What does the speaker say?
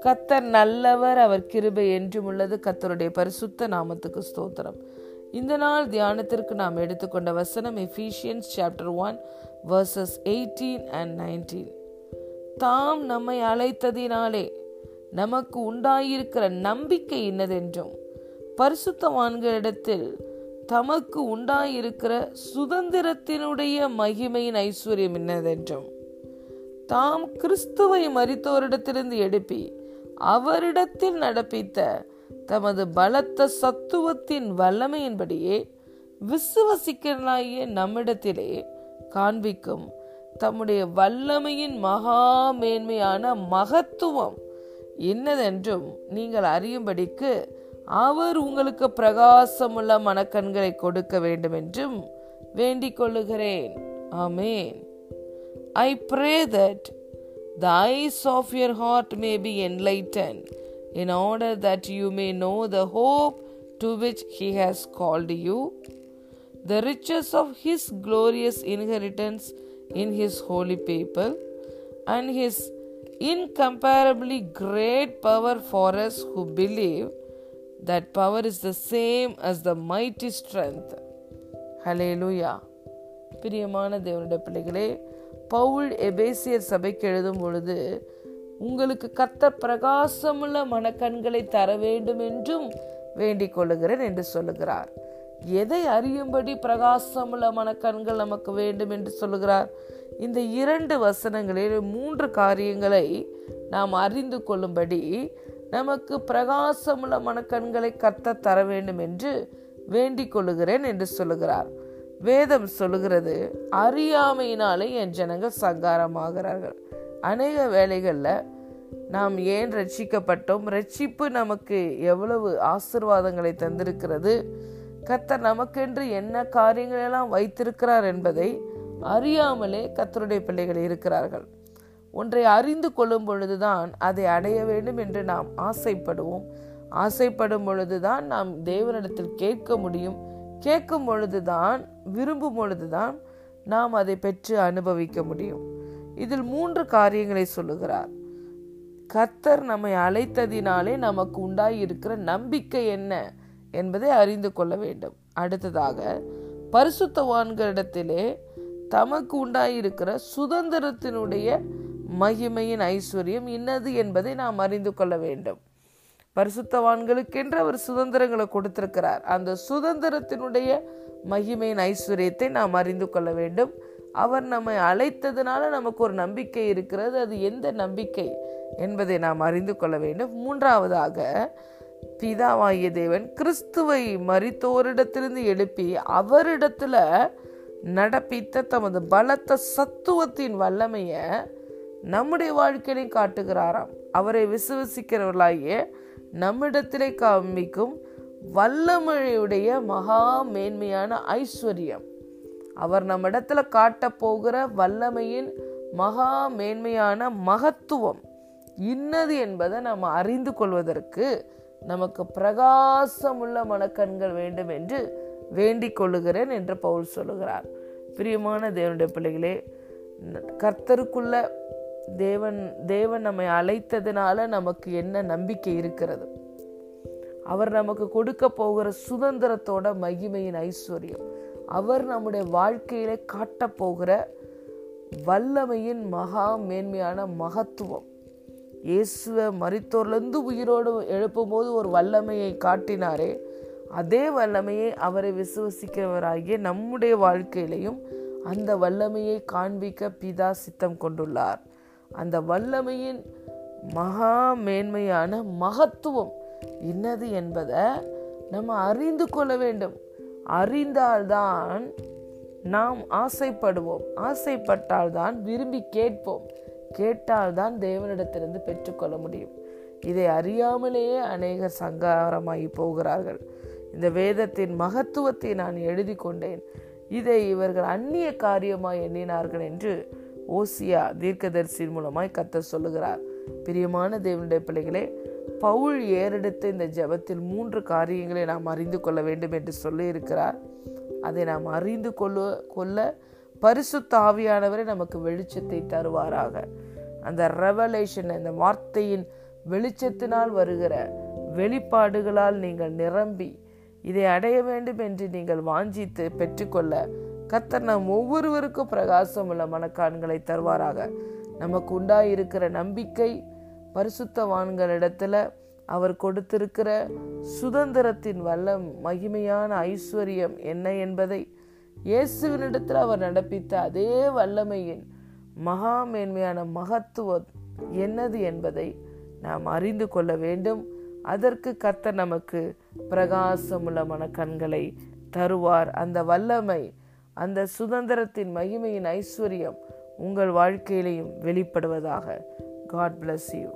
கத்தர் நல்லவர் அவர் கிருபை என்றும் உள்ளது. கத்தருடைய பரிசுத்த நாமத்துக்கு ஸ்தோத்திரம். இந்த நாள் தியானத்திற்கு நாம் எடுத்துக்கொண்ட வசனம் Ephesians chapter one verses eighteen and nineteen தாம் நம்மை அழைத்ததினாலே நமக்கு உண்டாயிருக்கிற நம்பிக்கை இன்னதென்றும் பரிசுத்தவான்களிடத்தில் தமக்கு உண்டாயிருக்கிற சுதந்திரத்தினுடைய மகிமையின் ஐஸ்வர்யம் என்னதென்றும்? தாம் கிறிஸ்துவை மறித்தோரிடத்திலிருந்து எடுப்பி அவரிடத்தில் நடப்பித்த தமது பலத்த சத்துவத்தின் வல்லமையின்படியே விசுவசிக்கலாகிய நம்மிடத்திலே காண்பிக்கும் தம்முடைய வல்லமையின் மகா மேன்மையான மகத்துவம் என்னதென்றும் நீங்கள் அறியும்படிக்கு அவர் உங்களுக்கு பிரகாசமுள்ள மனக்கண்களை கொடுக்க வேண்டும் என்றும் வேண்டிக் கொள்ளுகிறேன் ஆமேன் I pray that the eyes of your heart may be enlightened, in order that you may know the hope to which He has called you, the riches of His glorious inheritance in His holy people, and His incomparably great power for us who believe. That power is the same as the mighty strength. Hallelujah. பிரியமான தேவனுடைய பிள்ளைகளே பவுல் எபேசியர் சபைக்கு எழுதும் பொழுது உங்களுக்கு கத்த பிரகாசமுள்ள மனக்கண்களை தர வேண்டும் என்றும் வேண்டிக் கொள்ளுகிறேன் என்று சொல்லுகிறார் எதை அறியும்படி பிரகாசமுள்ள மனக்கண்கள் நமக்கு வேண்டும் என்று சொல்லுகிறார் இந்த இரண்டு வசனங்களில் மூன்று காரியங்களை நாம் அறிந்து கொள்ளும்படி நமக்கு பிரகாசமுள்ள மனக்கண்களை கத்த தர வேண்டும் என்று வேண்டிக் கொள்ளுகிறேன் என்று சொல்லுகிறார். வேதம் சொல்லுகிறது அறியாமையினாலே என் ஜனங்கள் சங்காரமாகிறார்கள். அநேக வேலைகளில் நாம் ஏன் ரட்சிக்கப்பட்டோம்? ரட்சிப்பு நமக்கு எவ்வளவு ஆசிர்வாதங்களை தந்திருக்கிறது? கத்தர் நமக்கென்று என்ன காரியங்களெல்லாம் வைத்திருக்கிறார் என்பதை அறியாமலே கத்தருடைய பிள்ளைகள் இருக்கிறார்கள். ஒன்றை அறிந்து கொள்ளும் பொழுதுதான் அதை அடைய வேண்டும் என்று நாம் ஆசைப்படுவோம். ஆசைப்படும் பொழுதுதான் நாம் தேவனிடத்தில் கேட்க முடியும். கேட்கும் பொழுதுதான் விரும்பும் பொழுதுதான் நாம் அதை பெற்று அனுபவிக்க முடியும். இதில் மூன்று காரியங்களை சொல்லுகிறார். கத்தர் நம்மை அழைத்ததினாலே நமக்கு உண்டாயிருக்கிற நம்பிக்கை என்ன என்பதை அறிந்து கொள்ள வேண்டும். அடுத்ததாக பரிசுத்தவான்களிடத்திலே தமக்கு உண்டாயிருக்கிற சுதந்திரத்தினுடைய மகிமையின் ஐஸ்வர்யம் இன்னது என்பதை நாம் அறிந்து கொள்ள வேண்டும். பரிசுத்தவான்களுக்கென்று அவர் சுதந்திரங்களை கொடுத்திருக்கிறார். அந்த சுதந்திரத்தினுடைய மகிமையின் ஐஸ்வர்யத்தை நாம் அறிந்து கொள்ள வேண்டும். அவர் நம்மை அழைத்ததுனால நமக்கு ஒரு நம்பிக்கை இருக்கிறது. அது எந்த நம்பிக்கை என்பதை நாம் அறிந்து கொள்ள வேண்டும். மூன்றாவதாக பிதாவாகிய தேவன் கிறிஸ்துவை மறித்தோரிடத்திலிருந்து எழுப்பி அவரிடத்துல நடப்பித்த தமது பலத்த சத்துவத்தின் வல்லமையை நம்முடைய வாழ்க்கையை காட்டுகிறாராம். அவரை விசுவசிக்கிறவர்களாகிய நம்மிடத்திலே காமிக்கும் வல்லமழையுடைய மகா மேன்மையான ஐஸ்வர்யம். அவர் நம்மிடத்துல காட்ட போகிற வல்லமையின் மகா மேன்மையான மகத்துவம் இன்னது என்பதை நம்ம அறிந்து கொள்வதற்கு நமக்கு பிரகாசமுள்ள மனக்கண்கள் வேண்டும் என்று வேண்டிக் கொள்ளுகிறேன் என்று பவுல் சொல்லுகிறார். பிரியமான தேவனுடைய பிள்ளைகளே கர்த்தருக்குள்ள தேவன் தேவன் நம்மை அழைத்ததுனால நமக்கு என்ன நம்பிக்கை இருக்கிறது? அவர் நமக்கு கொடுக்க போகிற சுதந்திரத்தோட மகிமையின் ஐஸ்வர்யம். அவர் நம்முடைய வாழ்க்கையில காட்ட போகிற வல்லமையின் மகா மேன்மையான மகத்துவம். இயேசுவை மறித்தோர்லேருந்து உயிரோடு எழுப்பும் போது ஒரு வல்லமையை காட்டினாரே அதே வல்லமையை அவரை விசுவசிக்கிறவராகிய நம்முடைய வாழ்க்கையிலையும் அந்த வல்லமையை காண்பிக்க பிதா சித்தம் கொண்டுள்ளார். அந்த வல்லமையின் மகா மேன்மையான மகத்துவம் என்னது என்பதை நம்ம அறிந்து கொள்ள வேண்டும். அறிந்தால்தான் நாம் ஆசைப்படுவோம். ஆசைப்பட்டால்தான் விரும்பி கேட்போம். கேட்டால்தான் தேவனிடத்திலிருந்து பெற்றுக்கொள்ள முடியும். இதை அறியாமலேயே அநேகர் சங்காரமாகி போகிறார்கள். இந்த வேதத்தின் மகத்துவத்தை நான் எழுதி கொண்டேன் இதை இவர்கள் அந்நிய காரியமாக எண்ணினார்கள் என்று ஓசியா தீர்க்கதரிசியின் மூலமாய் கத்த சொல்லுகிறார். பிரியமான தேவனுடைய பிள்ளைகளே பவுல் ஏறெடுத்த இந்த ஜபத்தில் மூன்று காரியங்களை நாம் அறிந்து கொள்ள வேண்டும் என்று சொல்லியிருக்கிறார். அதை நாம் அறிந்து கொள்ள கொள்ள பரிசுத்த ஆவியானவரே நமக்கு வெளிச்சத்தை தருவாராக. அந்த ரெவலேஷன் அந்த வார்த்தையின் வெளிச்சத்தினால் வருகிற வெளிப்பாடுகளால் நீங்கள் நிரம்பி இதை அடைய வேண்டும் என்று நீங்கள் வாஞ்சித்து பெற்றுக்கொள்ள கர்த்தர் நம் ஒவ்வொருவருக்கும் பிரகாசம் உள்ள மனக்கான்களை தருவாராக. நமக்கு உண்டாயிருக்கிற நம்பிக்கை பரிசுத்தவான்களிடத்துல அவர் கொடுத்திருக்கிற சுதந்திரத்தின் வல்லம் மகிமையான ஐஸ்வர்யம் என்ன என்பதை இயேசுவினிடத்தில் அவர் நடப்பித்த அதே வல்லமையின் மகா மேன்மையான மகத்துவம் என்னது என்பதை நாம் அறிந்து கொள்ள வேண்டும். அதற்கு கர்த்தர் நமக்கு பிரகாசமுள்ள மனக்கண்களை தருவார். அந்த வல்லமை அந்த சுதந்திரத்தின் மகிமையின் ஐஸ்வர்யம் உங்கள் வாழ்க்கையிலையும் வெளிப்படுவதாக. God bless you